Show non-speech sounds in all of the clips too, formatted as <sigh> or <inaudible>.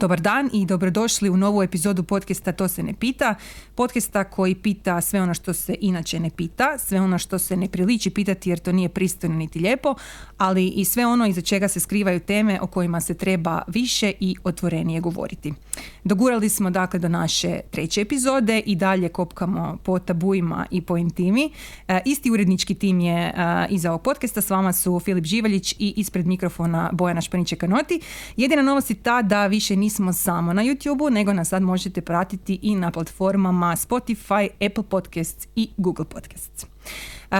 Dobar dan i dobrodošli u novu epizodu podcasta To se ne pita. Podcasta koji pita sve ono što se inače ne pita, sve ono što se ne priliči pitati jer to nije pristojno niti lijepo, ali i sve ono iza čega se skrivaju teme o kojima se treba više i otvorenije govoriti. Dogurali smo dakle do naše treće epizode i dalje kopkamo po tabuima i po intimi. E, isti urednički tim je e, iza ovog podcasta, s vama su Filip Živaljić i ispred mikrofona Bojana Španiće-Kanoti. Jedina novost je ta da više nismo samo na YouTube, nego nas sad možete pratiti i na platformama Spotify, Apple Podcasts i Google Podcasts.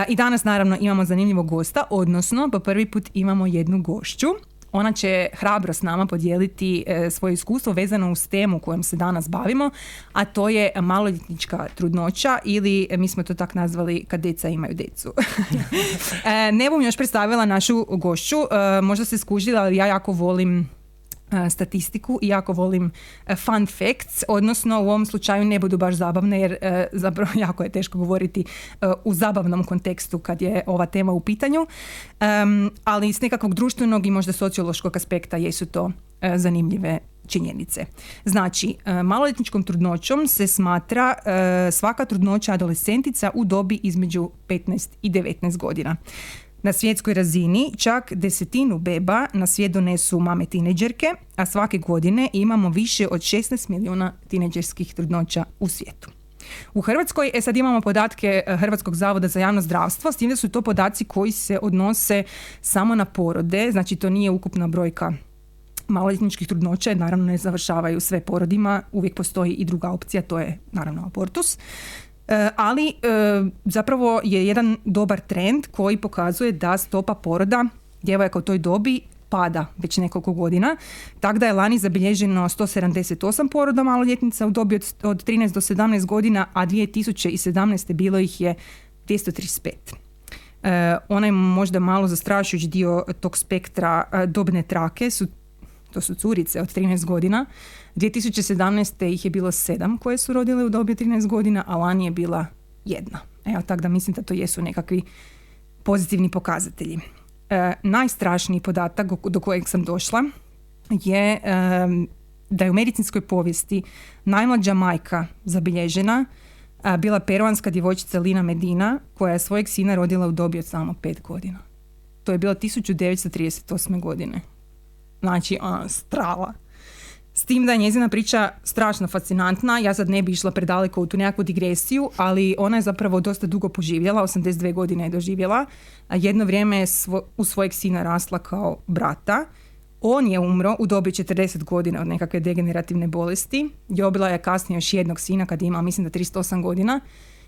I danas naravno imamo zanimljivog gosta, odnosno po prvi put imamo jednu gošću. Ona će hrabro s nama podijeliti e, svoje iskustvo vezano uz temu kojom se danas bavimo, a to je maloljetnička trudnoća ili e, mi smo to tak nazvali kad deca imaju decu. <laughs> e, ne bom još predstavila našu gošću, možda se skužila, ali ja jako volim statistiku i jako volim e, fun facts, odnosno u ovom slučaju ne budu baš zabavne jer e, zapravo <laughs> jako je teško govoriti u zabavnom kontekstu kad je ova tema u pitanju, ali s nekakvog društvenog i možda sociološkog aspekta jesu to zanimljive činjenice. Znači, maloljetničkom trudnoćom se smatra svaka trudnoća adolescentica u dobi između 15 i 19 godina. Na svjetskoj razini čak desetinu beba na svijet donesu mame tineđerke, a svake godine imamo više od 16 milijuna tineđerskih trudnoća u svijetu. U Hrvatskoj, e sad imamo podatke e, Hrvatskog zavoda za javno zdravstvo, s tim da su to podaci koji se odnose samo na porode, znači to nije ukupna brojka maloljetničkih trudnoća, naravno ne završavaju sve porodima, uvijek postoji i druga opcija, to je naravno abortus. E, ali e, zapravo je jedan dobar trend koji pokazuje da stopa poroda djevojaka u toj dobi pada već nekoliko godina. Tako da je lani zabilježeno 178 poroda maloljetnica u dobi od, od 13 do 17 godina, a 2017. bilo ih je 235. E, onaj možda malo zastrašujući dio tog spektra e, dobne trake su to su curice od 13 godina. 2017. ih je bilo sedam koje su rodile u dobi 13 godina, a lani je bila jedna. Evo, tako da mislim da to jesu nekakvi pozitivni pokazatelji. E, najstrašniji podatak do kojeg sam došla je da je u medicinskoj povijesti najmlađa majka zabilježena bila peruanska djevojčica Lina Medina koja je svojeg sina rodila u dobi od samo pet godina. To je bilo 1938. godine. Znači, ona strava. S tim da je njezina priča strašno fascinantna, ja sad ne bi išla predaleko u tu nekakvu digresiju, ali ona je zapravo dosta dugo poživjela, 82 godine je doživjela, a jedno vrijeme je u svojeg sina rasla kao brata. On je umro u dobi 40 godina od nekakve degenerativne bolesti. Dobila je kasnije još jednog sina kad je imao, mislim da 308 godina.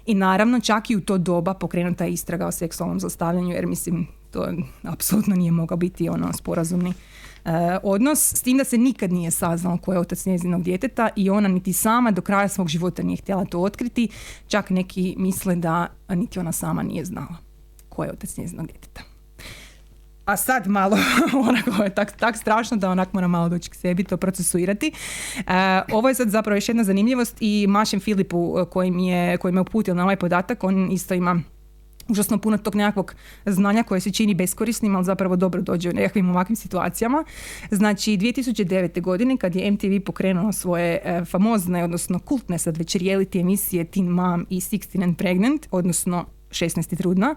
I naravno čak i u to doba pokrenuta istraga o seksualnom zlostavljanju jer mislim to apsolutno nije mogao biti ono sporazumni odnos, s tim da se nikad nije saznalo ko je otac njezinog djeteta i ona niti sama do kraja svog života nije htjela to otkriti, čak neki misle da niti ona sama nije znala ko je otac njezinog djeteta. A sad malo, <laughs> onako je tak, tak strašno da onak mora malo doći k sebi to procesuirati. E, ovo je sad zapravo još jedna zanimljivost i Mašem Filipu e, koji je, koji me uputio na ovaj podatak, on isto ima užasno puno tog nekakvog znanja koje se čini beskorisnim, ali zapravo dobro dođe u nekakvim ovakvim situacijama. Znači, 2009. godine kad je MTV pokrenuo svoje e, famozne, odnosno kultne sad već reality emisije Teen Mom i Sixteen and Pregnant, odnosno 16 trudna.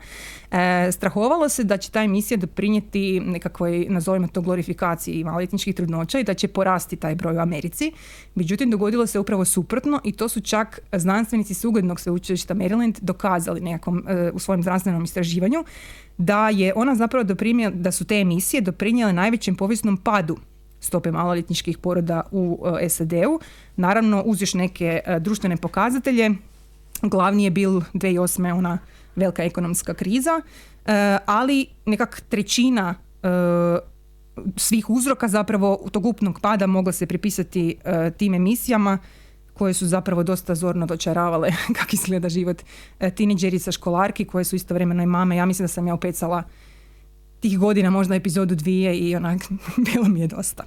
E, strahovalo se da će ta emisija doprinijeti nekakvoj, nazovimo to, glorifikaciji maloljetničkih trudnoća i da će porasti taj broj u Americi. Međutim, dogodilo se upravo suprotno i to su čak znanstvenici s uglednog sveučilišta Maryland dokazali nekakvom, e, u svojem zdravstvenom istraživanju da je ona zapravo doprinijela, da su te emisije doprinijele najvećem povijesnom padu stope maloljetničkih poroda u e, SAD-u. Naravno, uz još neke e, društvene pokazatelje, glavni je bil 2008. ona velika ekonomska kriza, e, ali nekak trećina e, svih uzroka zapravo tog upnog pada mogla se pripisati e, tim emisijama koje su zapravo dosta zorno dočaravale <laughs> kako izgleda život tineđerica školarki koje su istovremeno i mame. Ja mislim da sam ja upecala tih godina, možda epizodu dvije i onak <laughs> bilo mi je dosta.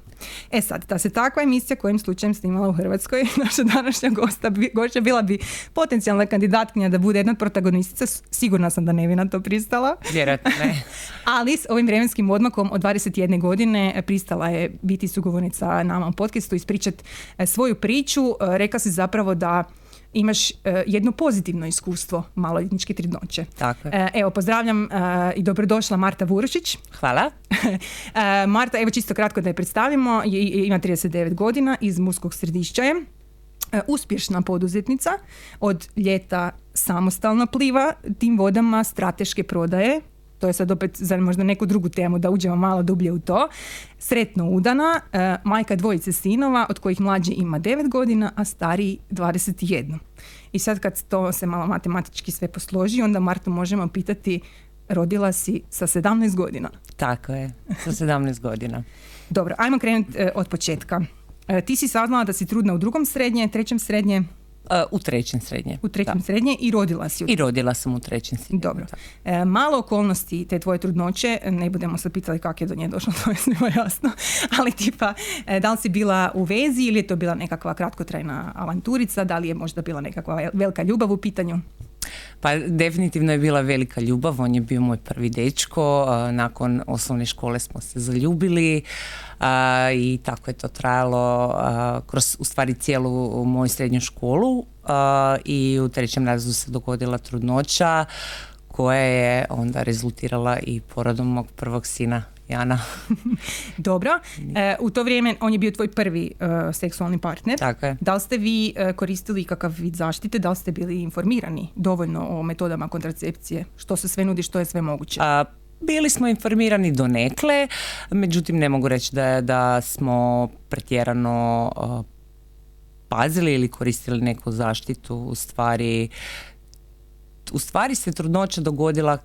E sad, da se takva emisija kojim slučajem snimala u Hrvatskoj, <laughs> naša današnja gosta, gošća bila bi potencijalna kandidatkinja da bude jedna od protagonistica, sigurna sam da ne bi na to pristala. Vjerojatno ne. <laughs> Ali s ovim vremenskim odmakom od 21 godine pristala je biti sugovornica nama u podcastu, ispričati e, svoju priču. E, rekla si zapravo da imaš uh, jedno pozitivno iskustvo maloljetničke trudnoće. Tako je. Uh, evo, pozdravljam uh, i dobrodošla Marta Vurušić. Hvala. <laughs> Marta, evo čisto kratko da je predstavimo, je, ima 39 godina, iz Muskog središća je. Uspješna poduzetnica, od ljeta samostalno pliva tim vodama strateške prodaje, to je sad opet za možda neku drugu temu da uđemo malo dublje u to. Sretno udana, e, majka dvojice sinova od kojih mlađi ima 9 godina, a stariji 21. I sad kad to se malo matematički sve posloži, onda Martu možemo pitati rodila si sa 17 godina. Tako je, sa 17 godina. <laughs> Dobro, ajmo krenuti e, od početka. E, ti si saznala da si trudna u drugom srednje, trećem srednje, u trećem srednje. U trećem srednje i rodila si. U... I rodila sam u trećem srednje. Dobro. E, malo okolnosti te tvoje trudnoće, ne budemo se pitali kako je do nje došlo, <laughs> to je svima jasno, ali tipa, e, da li si bila u vezi ili je to bila nekakva kratkotrajna avanturica, da li je možda bila nekakva velika ljubav u pitanju? Pa definitivno je bila velika ljubav, on je bio moj prvi dečko, nakon osnovne škole smo se zaljubili i tako je to trajalo kroz u stvari cijelu moju srednju školu i u trećem razredu se dogodila trudnoća koja je onda rezultirala i porodom mog prvog sina Jana. <laughs> Dobro. E, u to vrijeme on je bio tvoj prvi e, seksualni partner. Tako je. Da li ste vi e, koristili kakav vid zaštite? Da li ste bili informirani dovoljno o metodama kontracepcije? Što se sve nudi, što je sve moguće? A, bili smo informirani donekle, međutim ne mogu reći da, da smo pretjerano pazili ili koristili neku zaštitu. U stvari, u stvari se trudnoća dogodila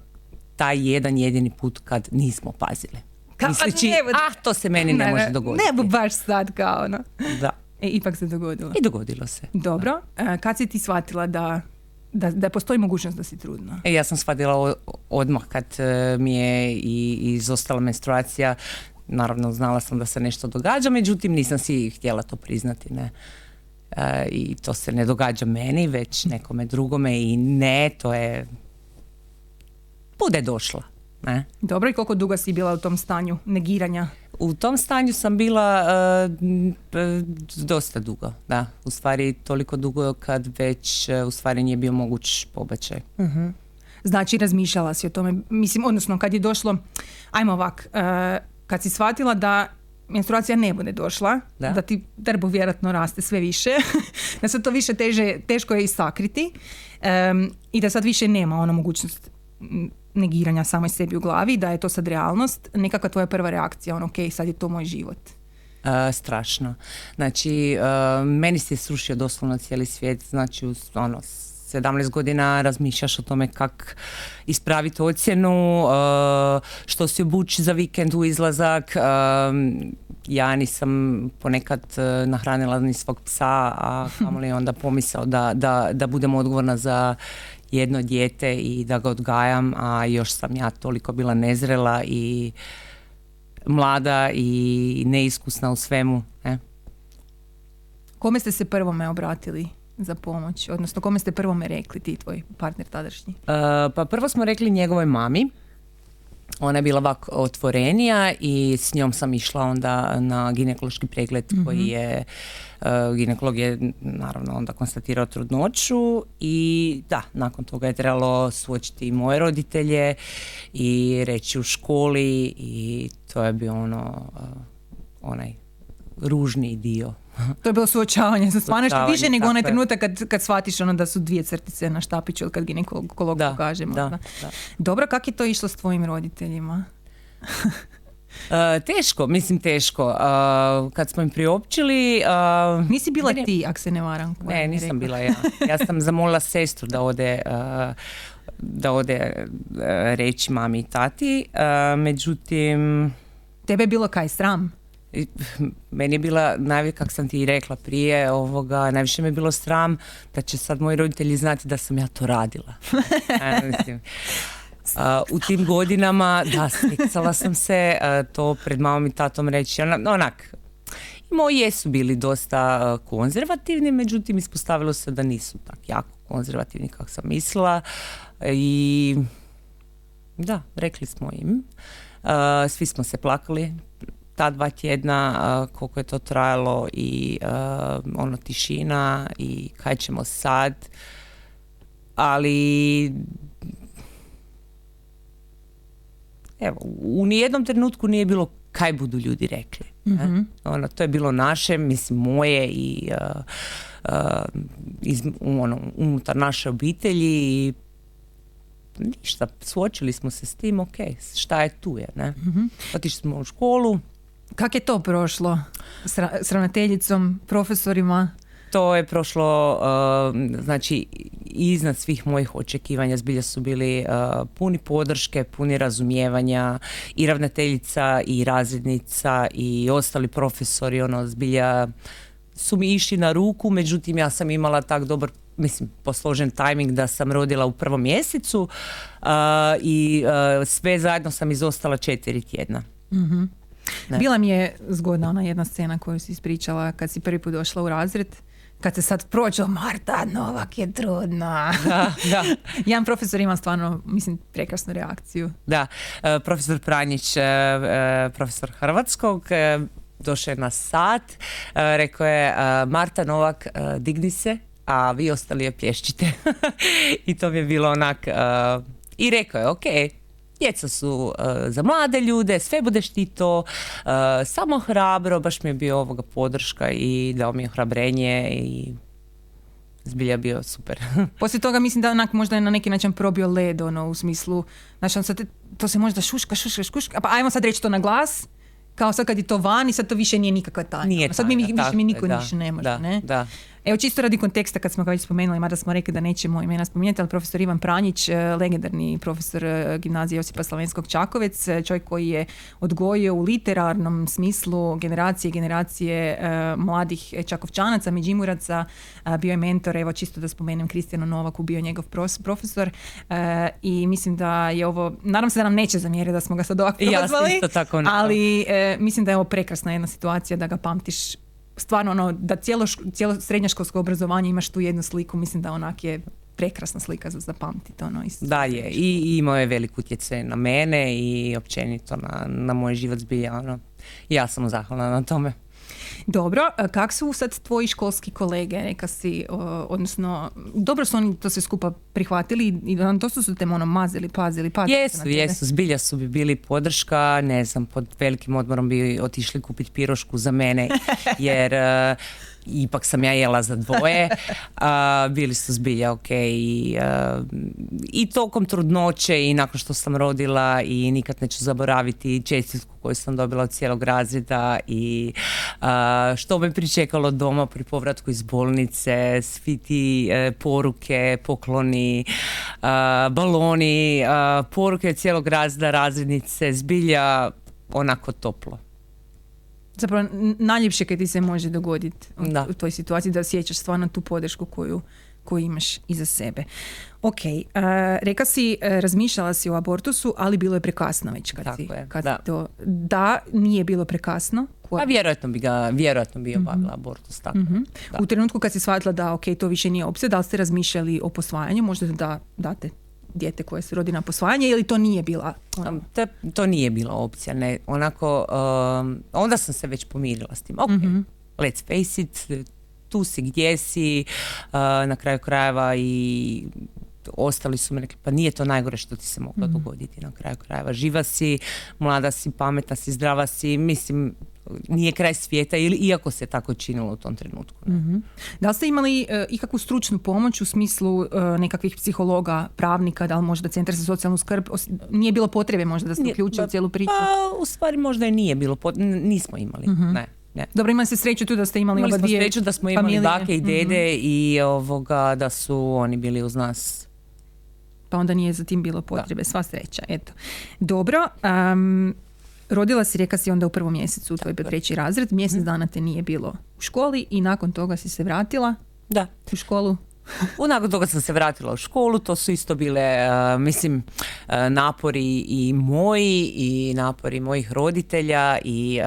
taj jedan jedini put kad nismo pazili. Misleći, ah, to se meni ne, ne može dogoditi. Ne baš sad kao ono. Da. E, ipak se dogodilo. I dogodilo se. Dobro. E, kad si ti shvatila da, da, da postoji mogućnost da si trudna? E, ja sam shvatila odmah kad e, mi je i izostala menstruacija. Naravno, znala sam da se nešto događa, međutim nisam si htjela to priznati. Ne. E, I to se ne događa meni, već nekome drugome i ne, to je bude došla. Ne? Dobro, i koliko dugo si bila u tom stanju negiranja? U tom stanju sam bila uh, dosta dugo, da. U stvari toliko dugo kad već uh, u stvari nije bio moguć pobačaj. uh Znači razmišljala si o tome, mislim, odnosno kad je došlo, ajmo ovak, uh, kad si shvatila da menstruacija ne bude došla, da, da ti drbu vjerojatno raste sve više, <laughs> da se to više teže, teško je i sakriti um, i da sad više nema ona mogućnost negiranja samoj sebi u glavi, da je to sad realnost, nekakva tvoja prva reakcija, ono, ok, sad je to moj život? Uh, strašno. Znači, uh, meni se srušio doslovno cijeli svijet, znači, ono, 17 godina razmišljaš o tome kak ispraviti ocjenu, uh, što se obući za vikend u izlazak. Ja nisam ponekad nahranila ni svog psa, a kamoli onda <laughs> pomisao da, da, da budem odgovorna za jedno dijete i da ga odgajam, a još sam ja toliko bila nezrela i mlada i neiskusna u svemu. Ne? Kome ste se prvome obratili za pomoć? Odnosno, kome ste prvome rekli ti tvoj partner tadašnji? Uh, pa prvo smo rekli njegovoj mami. Ona je bila ovako otvorenija i s njom sam išla onda na ginekološki pregled koji mhm. je uh, ginekolog je naravno onda konstatirao trudnoću i da, nakon toga je trebalo suočiti i moje roditelje i reći u školi i to je bio ono uh, onaj ružni dio to je bilo suočavanje sa stvarnošću više nego onaj trenutak kad, kad shvatiš ono da su dvije crtice na štapiću ili kad ginekolog da, kaže. Da, da. Dobro, kako je to išlo s tvojim roditeljima? Uh, <laughs> teško, mislim teško. Uh, kad smo im priopćili... Uh, Nisi bila ti, ako se ne varam. Ne, nisam bila ja. Ja sam <laughs> zamolila sestru da ode da ode reći mami i tati. Međutim... Tebe je bilo kaj sram? Meni je bila, najviše kak sam ti rekla prije, ovoga, najviše mi je bilo sram da će sad moji roditelji znati da sam ja to radila. <laughs> u tim godinama, da, smiksala sam se, to pred mamom i tatom reći, onak, moji jesu bili dosta konzervativni, međutim ispostavilo se da nisu tak jako konzervativni kako sam mislila i da, rekli smo im. Svi smo se plakali ta dva tjedna koliko je to trajalo i ono tišina i kaj ćemo sad ali evo u nijednom trenutku nije bilo kaj budu ljudi rekli mm ono, to je bilo naše mislim moje i iz, ono, unutar naše obitelji i ništa, suočili smo se s tim, ok, šta je tu je, ne? mm Otišli smo u školu. Kako je to prošlo s, ravnateljicom, profesorima? To je prošlo, uh, znači, iznad svih mojih očekivanja zbilja su bili uh, puni podrške, puni razumijevanja i ravnateljica i razrednica i ostali profesori, ono, zbilja su mi išli na ruku, međutim ja sam imala tak dobar mislim, posložen tajming da sam rodila u prvom mjesecu uh, i uh, sve zajedno sam izostala četiri tjedna. Mm Bila mi je zgodna ona jedna scena koju si ispričala kad si prvi put došla u razred kad se sad prođe, Marta Novak je trudna. Da, da. <laughs> Jedan profesor ima stvarno, mislim, prekrasnu reakciju. Da, uh, profesor Pranjić, profesor Hrvatskog, došao je na sat, rekao je Marta Novak, digni se, a vi ostali je plješćite. <laughs> I to mi je bilo onak... I rekao je, ok, djeca su uh, za mlade ljude, sve budeš ti to, uh, samo hrabro, baš mi je bio ovoga podrška i dao mi je hrabrenje i zbilja bio super. <laughs> Poslije toga mislim da onak možda je na neki način probio led, ono, u smislu, znači on sad, to se možda šuška, šuška, šuška, pa ajmo sad reći to na glas, kao sad kad je to van i sad to više nije nikakva tajna. Nije tajna, sad mi, više mi niko ništa ne može, da, ne? Da. Evo čisto radi konteksta kad smo ga već spomenuli, mada smo rekli da nećemo imena spominjati, ali profesor Ivan Pranjić, e, legendarni profesor e, gimnazije Josipa Slavenskog Čakovec, e, čovjek koji je odgojio u literarnom smislu generacije i generacije mladih Čakovčanaca, Međimuraca, bio je mentor, evo čisto da spomenem Kristijanu Novaku, bio je njegov profesor i mislim da je ovo, nadam se da nam neće zamjeriti da smo ga sad ovako tako ali mislim da je ovo prekrasna jedna situacija da ga pamtiš stvarno ono, da cijelo, cijelo srednjoškolsko obrazovanje imaš tu jednu sliku, mislim da onak je prekrasna slika za zapamtiti. Ono, isto. Da je, i, imao je velik utjecaj na mene i općenito na, na moj život zbilja. Ono. Ja sam zahvalna na tome. Dobro, kak su sad tvoji školski kolege, neka si, odnosno, dobro su oni to sve skupa prihvatili i to su su te ono mazili, pazili, pazili. Jesu, jesu, zbilja su bi bili podrška, ne znam, pod velikim odmorom bi otišli kupiti pirošku za mene, <laughs> jer ipak sam ja jela za dvoje, <laughs> a, bili su zbilja ok i, i tokom trudnoće i nakon što sam rodila i nikad neću zaboraviti čestitku koju sam dobila od cijelog razreda i što me pričekalo doma pri povratku iz bolnice, svi ti e, poruke, pokloni, baloni, poruke od cijelog razreda, razrednice, zbilja onako toplo zapravo najljepše kad ti se može dogoditi u toj situaciji da osjećaš stvarno tu podršku koju, koju imaš iza sebe. Ok, uh, reka si, uh, razmišljala si o abortusu, ali bilo je prekasno već kad, si, kad da. to... Da, nije bilo prekasno. A pa vjerojatno bi ga, vjerojatno bi obavila mm abortus, tako. Mm-hmm. U trenutku kad si shvatila da ok, to više nije opcija, da li ste razmišljali o posvajanju, možda da date dijete koje se rodi na posvajanje ili to nije bila? Ono? To, to nije bila opcija, ne. Onako, um, onda sam se već pomirila s tim. Ok, mm let's face it, tu si gdje si, uh, na kraju krajeva i ostali su mi rekli pa nije to najgore što ti se moglo mm dogoditi na kraju krajeva. Živa si, mlada si, pametna si, zdrava si, mislim nije kraj svijeta ili iako se tako činilo u tom trenutku. mm Da li ste imali uh, ikakvu stručnu pomoć u smislu e, nekakvih psihologa, pravnika, da li možda centar za socijalnu skrb, nije bilo potrebe možda da se uključi u cijelu priču? Pa u stvari možda i nije bilo, nismo imali, mm ne. Ne. Dobro, imali ste sreću tu da ste imali, imali oba dvije sreću da smo imali bake i dede mhm. i ovoga da su oni bili uz nas pa onda nije za tim bilo potrebe. Sva sreća, eto. Dobro, um, rodila si, reka si onda u prvom mjesecu, to je bio treći razred, mjesec mhm. dana te nije bilo u školi i nakon toga si se vratila da. u školu. U nakon toga sam se vratila u školu, to su isto bile, uh, mislim, uh, napori i moji i napori mojih roditelja i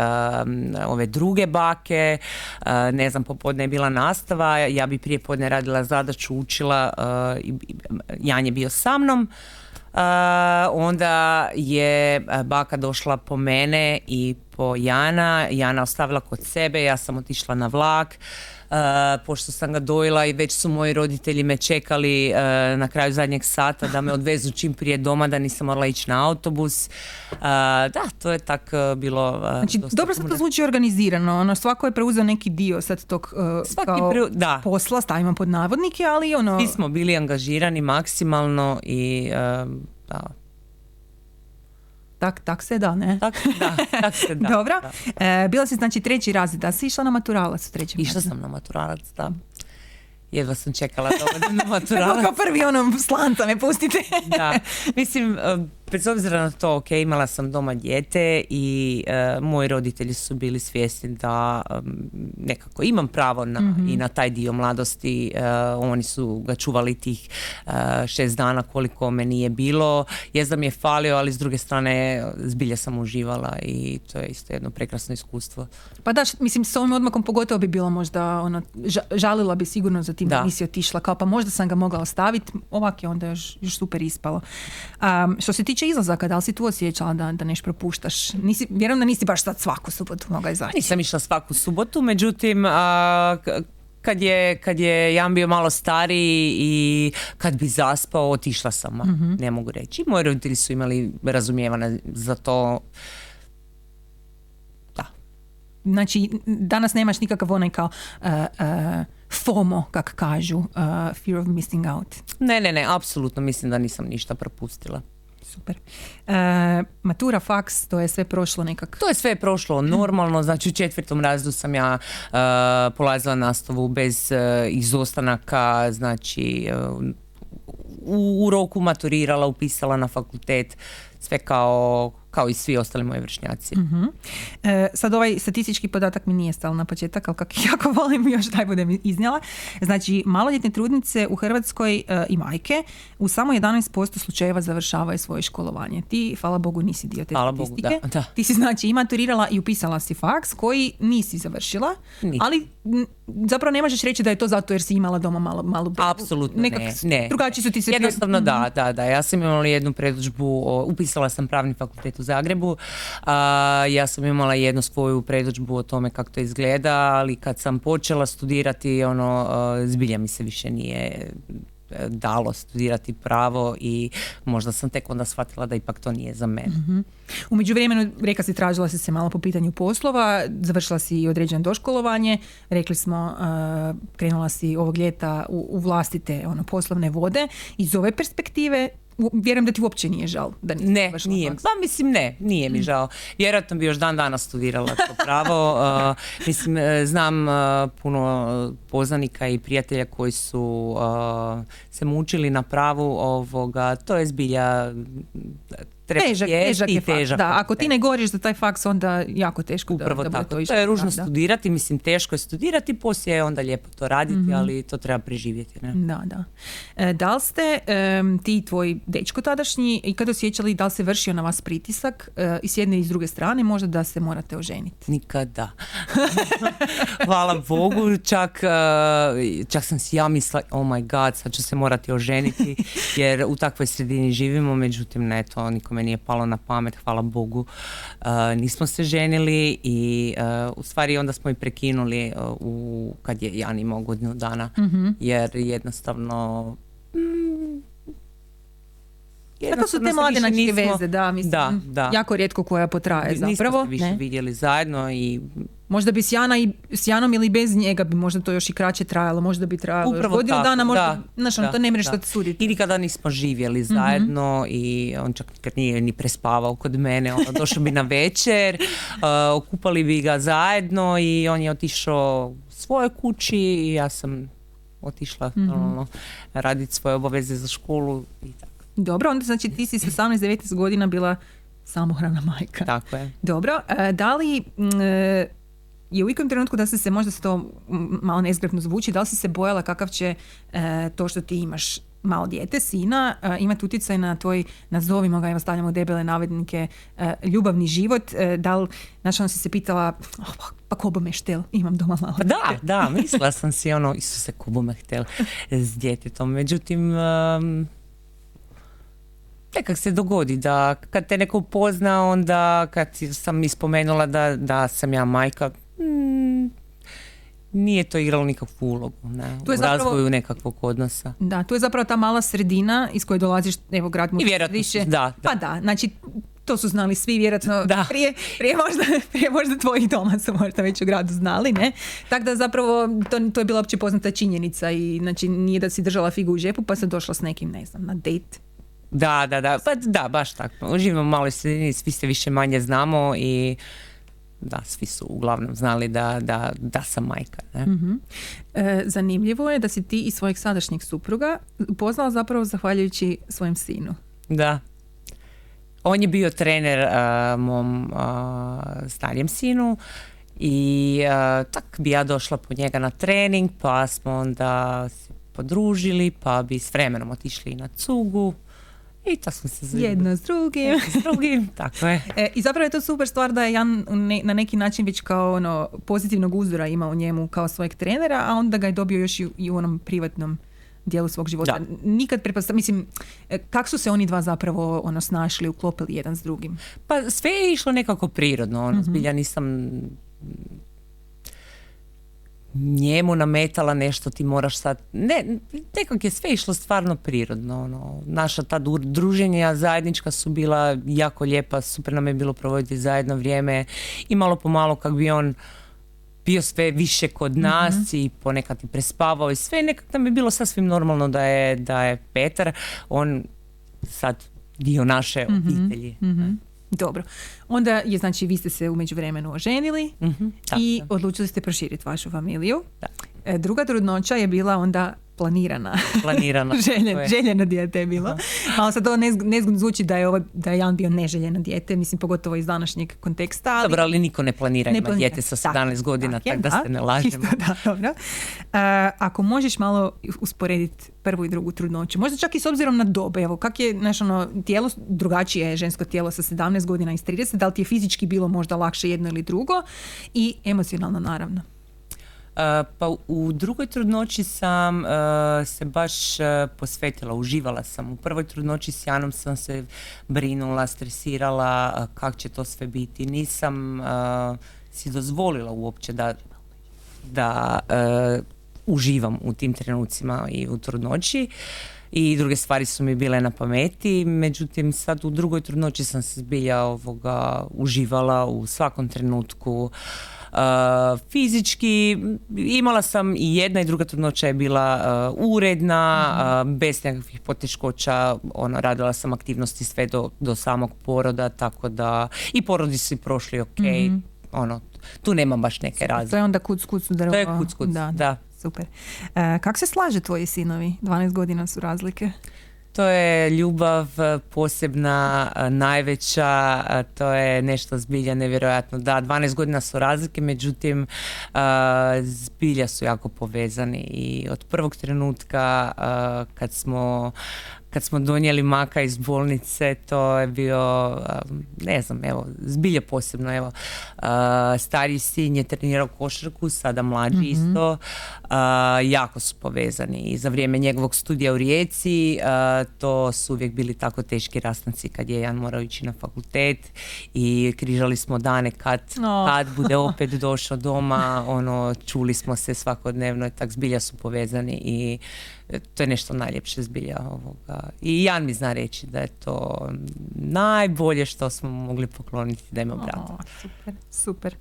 um, ove druge bake. Uh, ne znam, popodne je bila nastava, ja bi prije podne radila zadaću, učila, i Jan je bio sa mnom. Onda je baka došla po mene i po Jana, Jana ostavila kod sebe, ja sam otišla na vlak, pošto sam ga dojela i već su moji roditelji me čekali na kraju zadnjeg sata da me odvezu čim prije doma, da nisam morala ići na autobus. Da, to je tak bilo... Znači, dobro se to zvuči organizirano, ono, svako je preuzeo neki dio sad tog Svaki kao da. posla, stavimo pod navodnike, ali ono... Svi smo bili angažirani maksimalno i da, tak, tak se da, ne? Tak, da, tak se da. <laughs> Dobro. E, bila si znači treći razred, da si išla na maturalac u trećem Išla sam na maturalac, da. Jedva sam čekala da na <laughs> maturalac. Kao prvi onom slanta me pustite. da, <laughs> mislim, bez obzira na to, ok, imala sam doma dijete i uh, moji roditelji su bili svjesni da nekako imam pravo na, mhm. i na taj dio mladosti. Uh, oni su ga čuvali tih uh, šest dana koliko me nije bilo. Jezda mi je falio, ali s druge strane zbilja sam uživala i to je isto jedno prekrasno iskustvo. Pa da, mislim, s ovim odmakom pogotovo bi bilo možda, ono, žalila bi sigurno za tim da, nisi otišla, kao pa možda sam ga mogla ostaviti, ovak je onda još, još super ispalo. Um, što se tiče tiče izlazaka, da li si tu osjećala da, da nešto propuštaš? Nisi, vjerujem da nisi baš sad svaku subotu mogla izaći. Nisam išla svaku subotu, međutim, a, kad je, kad je Jan bio malo stariji i kad bi zaspao, otišla sam, mm ne mogu reći. Moji roditelji su imali razumijevane za to. Da. Znači, danas nemaš nikakav onaj kao uh, uh, FOMO, kak kažu, uh, fear of missing out. Ne, ne, ne, apsolutno mislim da nisam ništa propustila. Super. E, matura, faks, to je sve prošlo nekako? To je sve prošlo normalno, znači u četvrtom razredu sam ja uh, polazila nastavu bez uh, izostanaka, znači u, u roku maturirala, upisala na fakultet, sve kao kao i svi ostali moji vršnjaci. uh E, sad ovaj statistički podatak mi nije stalo na početak, ali kako <laughs> jako volim još daj budem iznijela. Znači, maloljetne trudnice u Hrvatskoj e, i majke u samo 11% slučajeva završavaju svoje školovanje. Ti, hvala Bogu, nisi dio te statistike. da, da. Ti si znači i maturirala i upisala si faks koji nisi završila, ali zapravo ne možeš reći da je to zato jer si imala doma malo, malo Apsolutno ne, ne. Drugačiji su ti se... Jednostavno da, mhm. da, da. Ja sam imala jednu predužbu, upisala sam pravni fakultet u Zagrebu. A, ja sam imala jednu svoju predođbu o tome kako to izgleda, ali kad sam počela studirati, ono, zbilja mi se više nije dalo studirati pravo i možda sam tek onda shvatila da ipak to nije za mene. Mm-hmm. U međuvremenu, reka si, tražila si se malo po pitanju poslova, završila si i određeno doškolovanje, rekli smo, krenula si ovog ljeta u, u vlastite ono, poslovne vode. Iz ove perspektive vjerujem da ti uopće nije žal da nisi Ne, nije. Pa mislim ne, nije mi mm. žao. Vjerojatno bi još dan danas studirala to pravo. Uh, <laughs> mislim, e, znam uh, puno poznanika i prijatelja koji su uh, se mučili na pravu ovoga. To je zbilja težak, težak je težak. Da, ako ti ne govoriš za taj faks, onda jako teško Upravo da, da tako. to, to je ružno studirati, mislim teško je studirati, poslije je onda lijepo to raditi, mm-hmm. ali to treba preživjeti. Ne? Da, da. E, da li ste um, ti tvoj dečko tadašnji i kad osjećali da li se vršio na vas pritisak uh, i s jedne i s druge strane možda da se morate oženiti? Nikada. <laughs> Hvala Bogu, čak, uh, čak sam si ja mislila, oh my god, sad ću se morati oženiti <laughs> jer u takvoj sredini živimo, međutim ne, to niko me nije palo na pamet, hvala Bogu. Uh, nismo se ženili i uh, u stvari onda smo i prekinuli uh, u, kad je Jan imao godinu dana, mm jer jednostavno mm, Tako su te mladenačke veze, da, mislim, da, da. jako rijetko koja potraje zapravo. Nismo se više ne? vidjeli zajedno i Možda bi s, Jana i, s Janom ili bez njega bi možda to još i kraće trajalo, možda bi trajalo Upravo godinu tako, dana, možda, da, znaš, ono, to ne mreš što suditi. I nikada nismo živjeli mhm. zajedno i on čak kad nije ni prespavao kod mene, ono, <laughs> došao bi na večer, uh, okupali bi ga zajedno i on je otišao svoje kući i ja sam otišla mm-hmm. ono, raditi svoje obaveze za školu i tako. Dobro, onda znači ti si sa 18-19 godina bila samohrana majka. Tako je. Dobro, e, da li... E, je u ikom trenutku da si se, možda se to malo nezgrapno zvuči, da li si se bojala kakav će e, to što ti imaš malo dijete, sina, uh, imati utjecaj na tvoj, nazovimo ga, evo stavljamo debele navednike, ljubavni život, da li, znači ono si se pitala, oh, pa, pa ko me štel, imam doma malo pa Da, da, mislila sam si ono, Isuse, ko me htel s djetetom, međutim, um, nekak se dogodi da kad te neko pozna, onda kad sam ispomenula da, da sam ja majka, mm, nije to igralo nikakvu ulogu ne, to je u zapravo, razvoju nekakvog odnosa. Da, tu je zapravo ta mala sredina iz koje dolaziš, evo grad mu više. Da, da. Pa da, znači to su znali svi vjerojatno da. Prije, prije, možda, <laughs> prije možda tvojih doma su možda već u gradu znali, ne? Tako da zapravo to, to je bila opće poznata činjenica i znači nije da si držala figu u džepu pa se došla s nekim, ne znam, na date da, da, da, pa da, baš tako. Živimo u maloj sredini, svi se više manje znamo i da, svi su uglavnom znali da, da, da sam majka. Ne? uh zanimljivo je da si ti i svojeg sadašnjeg supruga upoznala zapravo zahvaljujući svojem sinu. Da. On je bio trener uh, mom uh, starijem sinu i uh, tak bi ja došla po njega na trening pa smo onda se podružili pa bi s vremenom otišli na cugu i to smo se Jedno s drugim. s drugim, <laughs> tako je. E, I zapravo je to super stvar da je Jan na neki način već kao ono, pozitivnog uzora ima u njemu kao svojeg trenera, a onda ga je dobio još i, u onom privatnom dijelu svog života. Da. Nikad pretpostavljam, mislim, e, kako su se oni dva zapravo ono snašli, uklopili jedan s drugim? Pa sve je išlo nekako prirodno, ono, mm zbilja nisam njemu nametala nešto ti moraš sad, ne, nekak je sve išlo stvarno prirodno, ono, naša ta druženja zajednička su bila jako lijepa, super nam je bilo provoditi zajedno vrijeme i malo po malo kak bi on bio sve više kod mhm. nas i ponekad i prespavao i sve, nekak nam je bilo sasvim normalno da je, da je Petar, on sad dio naše mm obitelji. Mhm. Dobro. Onda je, znači, vi ste se u međuvremenu oženili mm i odlučili ste proširiti vašu familiju. Da. E, druga trudnoća je bila onda planirana. Planirana. <laughs> Željen, željeno dijete je bilo. Malo sad to nezgodno zvuči da je, ovo, da je Jan bio neželjeno dijete, mislim pogotovo iz današnjeg konteksta. Ali... Dobro, ali niko ne planira ne ima dijete sa 17 godina, tako da, se ne lažemo. da, dobro. Uh, ako možeš malo usporediti prvu i drugu trudnoću, možda čak i s obzirom na dobe, evo, kak je naš ono, tijelo, drugačije je žensko tijelo sa 17 godina i 30, da li ti je fizički bilo možda lakše jedno ili drugo i emocionalno naravno. Pa u drugoj trudnoći sam se baš posvetila, uživala sam. U prvoj trudnoći s Janom sam se brinula, stresirala kako će to sve biti. Nisam si dozvolila uopće da, da uživam u tim trenucima i u trudnoći i druge stvari su mi bile na pameti, međutim sad u drugoj trudnoći sam se zbilja ovoga uživala u svakom trenutku fizički imala sam i jedna i druga trudnoća je bila uh, uredna, uh, bez nekakvih poteškoća, ono, radila sam aktivnosti sve do, do samog poroda, tako da i porodi su prošli ok, mm ono, tu nema baš neke razlike. To je onda kuc kuc To je kuc kuc, da. da. Super. kako se slaže tvoji sinovi? 12 godina su razlike. To je ljubav e, posebna, e, najveća, to je nešto zbilja nevjerojatno. Da, 12 godina su razlike, međutim e, zbilja su jako povezani i od prvog trenutka kad smo kad smo donijeli maka iz bolnice, to je bio, ne znam, evo, zbilje posebno, evo, uh, stari sin je trenirao košarku, sada mlađi mm isto, jako su povezani. I za vrijeme njegovog studija u Rijeci, to su uvijek bili tako teški rastanci kad je Jan morao ići na fakultet i križali smo dane kad, kad bude <laughs> opet došao doma, ono, čuli smo se svakodnevno, tak zbilja su povezani i to je nešto najljepše zbilja ovoga. I Jan mi zna reći da je to najbolje što smo mogli pokloniti da ima brata. super, super.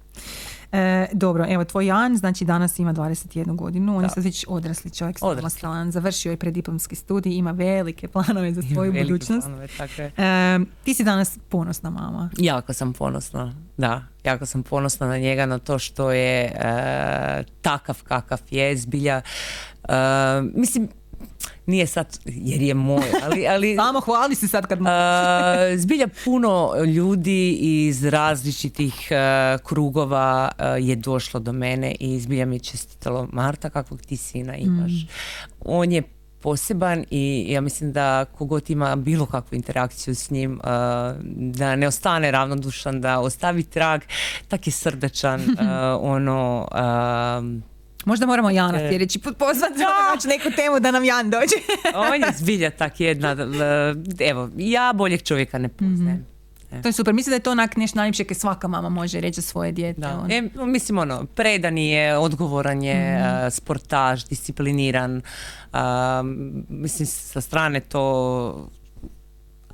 E, dobro, evo tvoj Jan, znači danas ima 21 godinu, on je sad već odrasli čovjek, samostalan, završio je prediplomski studij, ima velike planove za svoju budućnost. Planove, tako je. E, ti si danas ponosna mama. Jako sam ponosna, da. Jako sam ponosna na njega, na to što je e, takav kakav je, zbilja. E, mislim, nije sad, jer je moj, ali... ali <laughs> Samo hvali se sad kad. Uh, zbilja puno ljudi iz različitih uh, krugova uh, je došlo do mene i zbilja mi je čestitalo Marta kakvog ti sina imaš. On je poseban i ja mislim da kogod ima bilo kakvu interakciju s njim uh, da ne ostane ravnodušan, da ostavi trag, tak je srdečan, <laughs> uh, ono um, Možda moramo Jana E. sljedeći put pozvati naći neku temu da nam Jan dođe. <laughs> on je zbilja tak jedna, uh, evo, ja boljeg čovjeka ne poznajem. to je super. Mislim da je to onak nešto najljepše kaj svaka mama može reći za svoje dijete. Da. ono. E, mislim ono, predani je, odgovoran je, Mhm. a, sportaž, discipliniran. a, mislim, sa strane to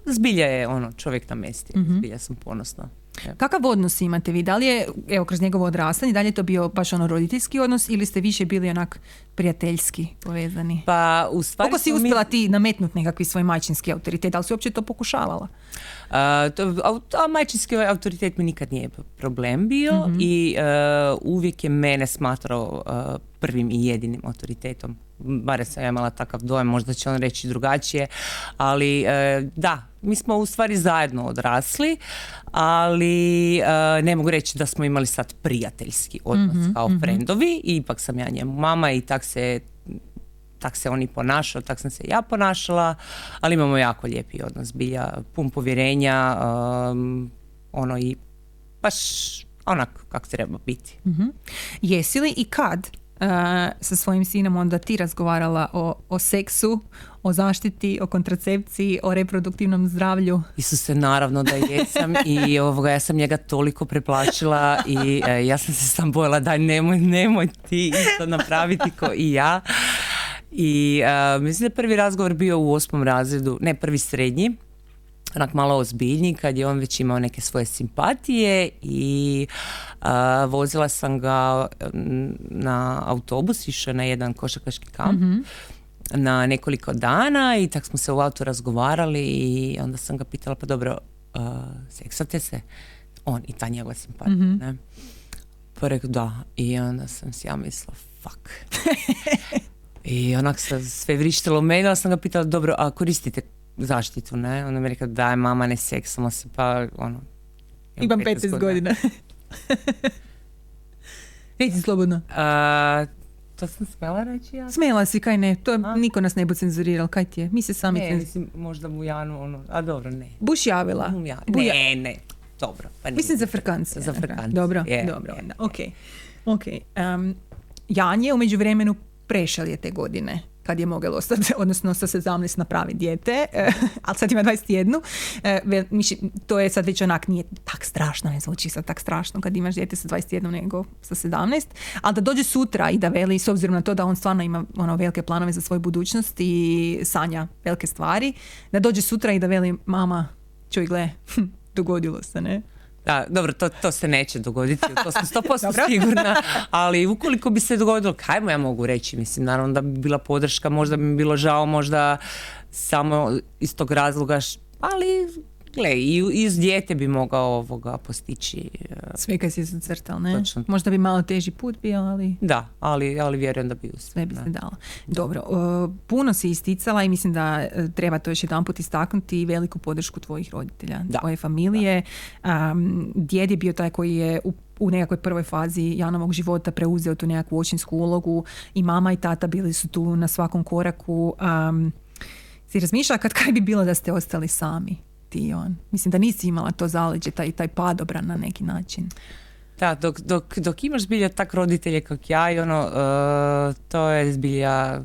zbilja je ono, čovjek na mesti. Mhm. Zbilja sam ponosna. Kakav odnos imate vi? Da li je, evo, kroz njegovo odrastanje, da li je to bio baš ono roditeljski odnos ili ste više bili onak prijateljski povezani? Pa, u stvari Kako si smo mi- uspjela ti nametnuti nekakvi svoj majčinski autoritet? Da li si uopće to pokušavala? A, to, a, a majčinski autoritet mi nikad nije problem bio Mhm. i e, uvijek je mene smatrao e, prvim i jedinim autoritetom. Bare sam ja imala takav dojam, možda će on reći drugačije, ali e, da, mi smo u stvari zajedno odrasli, ali e, ne mogu reći da smo imali sad prijateljski odnos Mhm, kao frendovi, ipak sam ja njemu mama i tak se tak se on i ponašao, tak sam se ja ponašala, ali imamo jako lijepi odnos, bilja pun povjerenja, um, ono i baš onak kako treba biti. Mhm. Jesi li i kad sa svojim sinom onda ti razgovarala o, o seksu, o zaštiti, o kontracepciji, o reproduktivnom zdravlju? Isuse, naravno da jesam i <laughs> ovoga, ja sam njega toliko preplašila i e, ja sam se sam bojala daj nemoj, nemoj ti isto napraviti ko i ja. I e, mislim da je prvi razgovor bio u osmom razredu, ne prvi srednji, onak malo ozbiljniji kad je on već imao neke svoje simpatije i a, vozila sam ga mm, na autobus, išao na jedan košarkaški kamp na nekoliko dana i tak smo se u autu razgovarali i onda sam ga pitala pa dobro, uh, seksate se? On i ta njegova simpatija, ne? Pa rekao da i onda sam si ja mislila fuck. <laughs> I onak se sve vrištilo u meni, ali sam ga pitala dobro, a koristite zaštitu, ne? Onda mi je rekao daj mama ne seksamo se, pa ono... Imam 15 godina. Reci <laughs> slobodno. A, to sam smjela reći ja? Smela si, kaj ne, to je, A? niko nas ne bu cenzurirao, kaj ti je? Mi se sami Ne, mislim, možda Bujanu, ono, a dobro, ne. Buš javila. Ja. Buja- Ne, ne, dobro. Pa Mislim za frkancije. Za frkancije, Dobro, je, dobro. je, onda. je. Ok. Ok. Um, Jan je u međuvremenu prešao je te godine kad je mogel ostati, <laughs> odnosno sa 17 napravi dijete, eh, ali sad ima 21. Eh, to je sad već onak, nije tak strašno, ne zvuči sad tak strašno kad imaš dijete sa 21 nego sa 17, ali da dođe sutra i da veli, s obzirom na to da on stvarno ima ono velike planove za svoju budućnost i sanja velike stvari, da dođe sutra i da veli mama, čuj gle, <laughs> dogodilo se, ne? Da, dobro, to, to se neće dogoditi, to sam <laughs> 100% Dobro. sigurna, ali ukoliko bi se dogodilo, kaj mu ja mogu reći, mislim, naravno da bi bila podrška, možda bi mi bilo žao, možda samo iz tog razloga, ali gle, i iz dijete bi mogao ovoga postići, e, Sve kaj si zacrtal, ne? Točno. Možda bi malo teži put bio, ali da, ali, ali vjerujem da bi uspio. sve bi da. se dalo. Dobro, uh, puno si isticala i mislim da uh, treba to još jedan put istaknuti veliku podršku tvojih roditelja, Da. tvoje familije. Um, djed je bio taj koji je u u nekakvoj prvoj fazi Janovog života preuzeo tu nekakvu očinsku ulogu i mama i tata bili su tu na svakom koraku. Um, si razmišlja kad kaj bi bilo da ste ostali sami ti on? Mislim da nisi imala to zaleđe, taj, taj padobran na neki način. Da, dok, dok, dok imaš zbilja tak roditelje kak ja i ono, e, to je zbilja,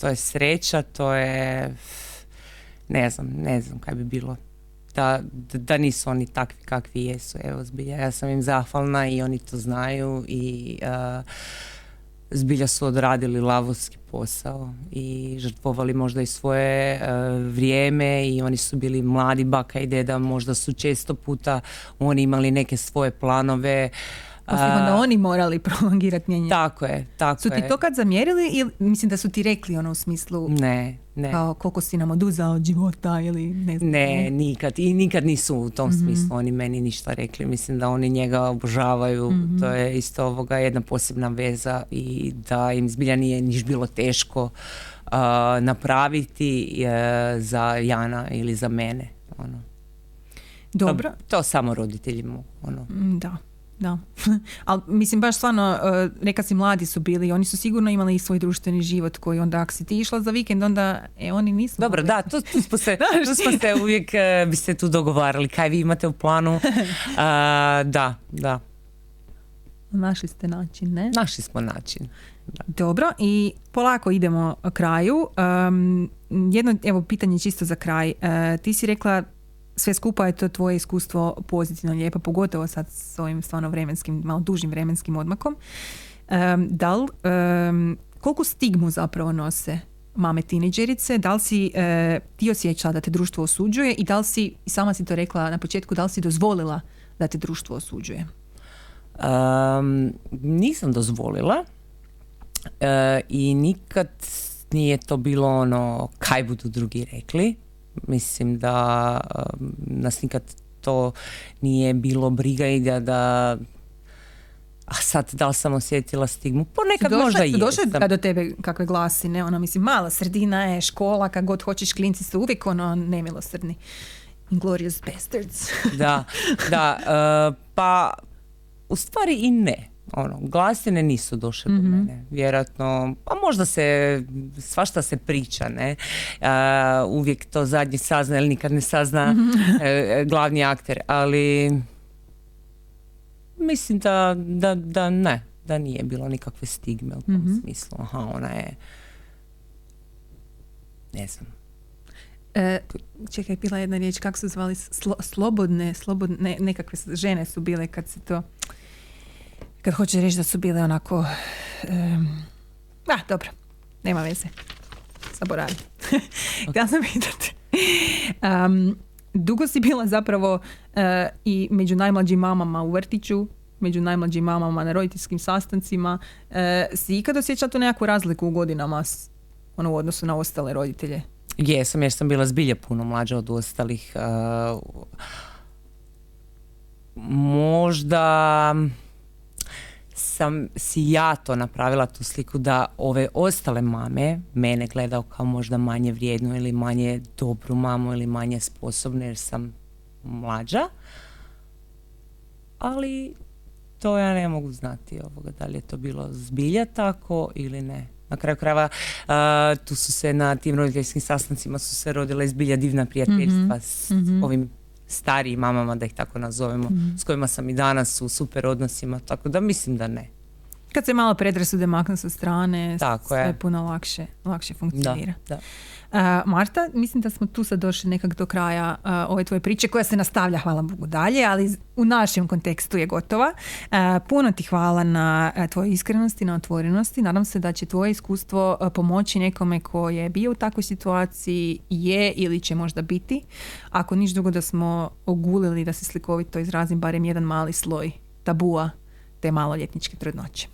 to je sreća, to je, ne znam, ne znam kaj bi bilo. Da, da, nisu oni takvi kakvi jesu, evo zbilja, ja sam im zahvalna i oni to znaju i e, zbilja su odradili lavovski posao i žrtvovali možda i svoje e, vrijeme i oni su bili mladi baka i deda, možda su često puta oni imali neke svoje planove Pa su onda oni morali <laughs> prolongirati mijenjanje. Tako je, tako Su ti je. to kad zamjerili ili mislim da su ti rekli ono u smislu Ne, ne. kao koliko si nam oduzao od života ili ne znam. Ne, nikad. I nikad nisu u tom Mhm. smislu oni meni ništa rekli. Mislim da oni njega obožavaju. Mhm. To je isto ovoga jedna posebna veza i da im zbilja nije niš bilo teško a, napraviti e, za Jana ili za mene. Ono. Dobro. To, to samo roditelji mogu. Ono. Da, da. <laughs> Ali mislim baš stvarno, uh, reka si mladi su bili, oni su sigurno imali i svoj društveni život koji onda ako si ti išla za vikend, onda e, oni nisu. Dobro, mogli. da, tu, tu smo se, <laughs> tu smo se uvijek e, bi se tu dogovarali kaj vi imate u planu. <laughs> A, da, da, Našli ste način, ne? našli smo način. Dobro, i polako idemo kraju. Um, jedno, evo, pitanje čisto za kraj. Uh, ti si rekla sve skupa je to tvoje iskustvo pozitivno lijepo, pogotovo sad s ovim stvarno vremenskim, malo dužim vremenskim odmakom. Um, da li, um, koliko stigmu zapravo nose mame tineđerice? Da li si e, ti osjećala da te društvo osuđuje i da li si, sama si to rekla na početku, da li si dozvolila da te društvo osuđuje? Um, nisam dozvolila e, i nikad nije to bilo ono kaj budu drugi rekli. Mislim da um, nas nikad to nije bilo briga i da, da a sad da li sam osjetila stigmu? Ponekad Su došle- možda i jesam. kad do tebe kakve glasi, ne, ono, mislim, mala sredina je, škola, kad god hoćeš, klinci su uvijek ono nemilosrdni. Inglorious bastards. Da, da, e, <laughs> pa u stvari i ne. Ono, glasine nisu došle do mene. Vjerojatno, pa možda se, svašta se priča, ne. E, uvijek to zadnji sazna ili nikad ne sazna <laughs> e, glavni akter, ali mislim da, da, da ne, da nije bilo nikakve stigme u tom smislu. Aha, ona je ne znam, E, čekaj, bila je jedna riječ, kako su zvali, Slo- slobodne, slobodne, ne, nekakve žene su bile kad se to, kad hoće reći da su bile onako, em, a, dobro, nema veze, zaboravim. <laughs> Htjela sam pitati. Em, dugo si bila zapravo e, i među najmlađim mamama u vrtiću, među najmlađim mamama na roditeljskim sastancima. E, si ikad osjećala tu nekakvu razliku u godinama s- ono, u odnosu na ostale roditelje? Jesam, jer sam bila zbilja puno mlađa od ostalih. Uh, možda sam si ja to napravila tu sliku da ove ostale mame mene gledao kao možda manje vrijednu ili manje dobru mamu ili manje sposobnu jer sam mlađa. Ali to ja ne mogu znati ovoga, da li je to bilo zbilja tako ili ne. Na kraju krajeva a, tu su se na tim roditeljskim sastancima su se rodila zbilja divna prijateljstva s ovim starijim mamama, da ih tako nazovemo, s kojima sam i danas u super odnosima, tako da mislim da ne. Kad se malo predrasude maknu sa strane, Tako sve je. puno lakše, lakše Da, funkcionira. da. Uh, Marta, mislim da smo tu sad došli nekak do kraja uh, ove tvoje priče koja se nastavlja, hvala Bogu, dalje, ali u našem kontekstu je gotova. Uh, puno ti hvala na uh, tvojoj iskrenosti, na otvorenosti. Nadam se da će tvoje iskustvo uh, pomoći nekome ko je bio u takvoj situaciji, je ili će možda biti. Ako niš drugo da smo ogulili, da se slikovito izrazim, barem jedan mali sloj tabua te maloljetničke trudnoće.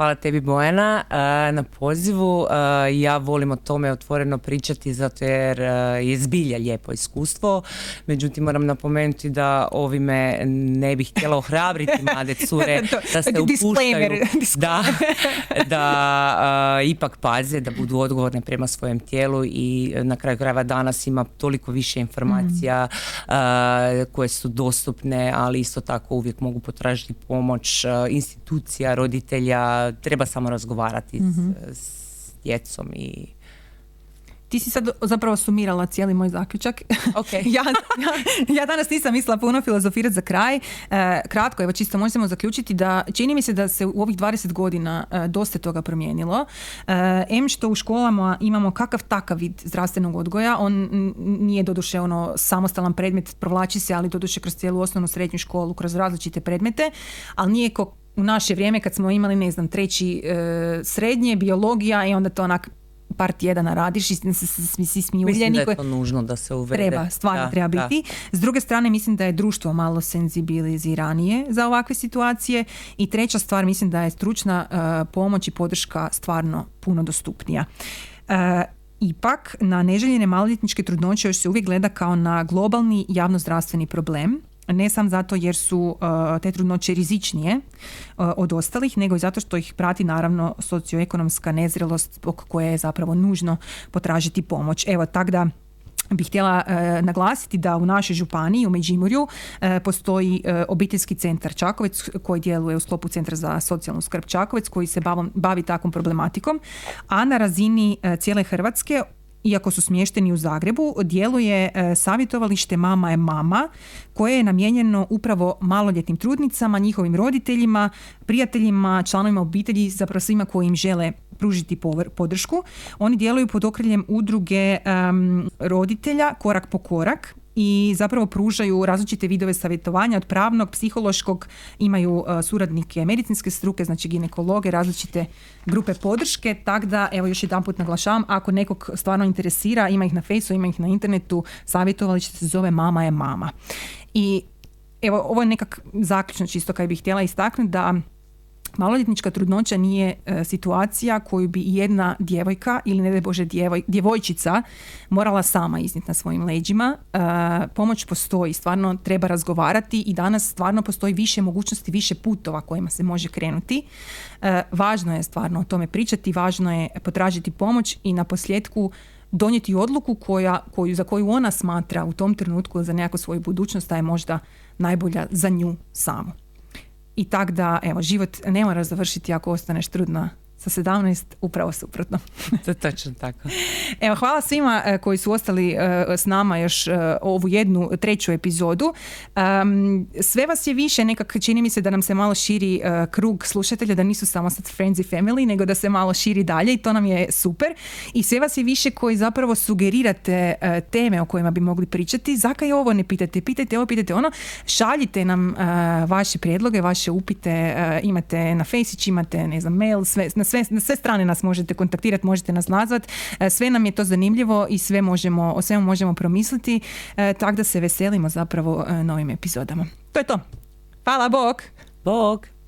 Hvala tebi Bojana e, na pozivu. E, Ja volim o tome otvoreno pričati zato jer e, je zbilja lijepo iskustvo. Međutim, moram napomenuti da ovime ne bih htjela ohrabriti <laughs> mlade cure da se upuštaju da, da ipak paze, da budu odgovorne prema svojem tijelu i na kraju krajeva danas ima toliko više informacija e, koje su dostupne, ali isto tako uvijek mogu potražiti pomoć institucija, roditelja, treba samo razgovarati s, s djecom i Ti si sad zapravo sumirala cijeli moj zaključak. Ok. <laughs> ja, ja, ja danas nisam mislila puno filozofirati za kraj. E, kratko, evo čisto možemo zaključiti da čini mi se da se u ovih 20 godina e, dosta toga promijenilo. E, em što u školama imamo kakav takav vid zdravstvenog odgoja, on nije doduše ono samostalan predmet, provlači se, ali doduše kroz cijelu osnovnu srednju školu, kroz različite predmete, ali nije ko u naše vrijeme kad smo imali, ne znam, treći e, srednje, biologija i onda to onak par tjedana radiš i se svi smiju Mislim da je to nužno da se uvede. Treba, stvarno Da, treba da. biti. S druge strane, mislim da je društvo malo senzibiliziranije za ovakve situacije. I treća stvar, mislim da je stručna e, pomoć i podrška stvarno puno dostupnija. E, ipak, na neželjene maloljetničke trudnoće još se uvijek gleda kao na globalni javnozdravstveni problem, ne sam zato jer su e, te trudnoće rizičnije e, od ostalih, nego i zato što ih prati naravno socioekonomska nezrelost zbog koje je zapravo nužno potražiti pomoć. Evo, tak da bih htjela e, naglasiti da u našoj županiji, u Međimurju, e, postoji e, obiteljski centar Čakovec koji djeluje u sklopu Centra za socijalnu skrb Čakovec koji se bavom- bavi takvom problematikom, a na razini e, cijele Hrvatske iako su smješteni u Zagrebu, djeluje e, savjetovalište Mama je mama, koje je namijenjeno upravo maloljetnim trudnicama, njihovim roditeljima, prijateljima, članovima obitelji, zapravo svima koji im žele pružiti podršku. Oni djeluju pod okriljem udruge em, roditelja korak po korak i zapravo pružaju različite vidove savjetovanja od pravnog, psihološkog, imaju e, suradnike medicinske struke, znači ginekologe, različite grupe podrške, tako da evo još jedan put naglašavam, ako nekog stvarno interesira, ima ih na fejsu, ima ih na internetu, savjetovalište se zove Mama je mama. I evo, ovo je nekak zaključno čisto kaj bih htjela istaknuti da maloljetnička trudnoća nije e, situacija koju bi jedna djevojka ili ne daj Bože djevoj, djevojčica morala sama iznijeti na svojim leđima. E, pomoć postoji, stvarno treba razgovarati i danas stvarno postoji više mogućnosti, više putova kojima se može krenuti. E, važno je stvarno o tome pričati, važno je potražiti pomoć i na posljedku donijeti odluku koja, koju, za koju ona smatra u tom trenutku za nekakvu svoju budućnost da je možda najbolja za nju samu. I tak da, evo, život ne mora završiti ako ostaneš trudna sa 17, upravo suprotno. <laughs> To je točno tako. Evo, hvala svima e, koji su ostali e, s nama još e, ovu jednu treću epizodu. Sve vas je više, nekak čini mi se da nam se malo širi krug slušatelja, da nisu samo sad friends i family, nego da se malo širi dalje i to nam je super. I sve vas je više koji zapravo sugerirate teme o kojima bi mogli pričati. Zakaj ovo ne pitate? Pitajte ovo, pitajte ono. Šaljite nam vaše prijedloge, vaše upite. imate na Fejsić, imate, ne znam, mail, sve, na, sve, na sve strane nas možete kontaktirati, možete nas nazvat. E, sve nam je to zanimljivo i sve možemo, o svemu možemo promisliti. E, tako da se veselimo zapravo e, novim epizodama. To je to. Hvala, Bog! Bog!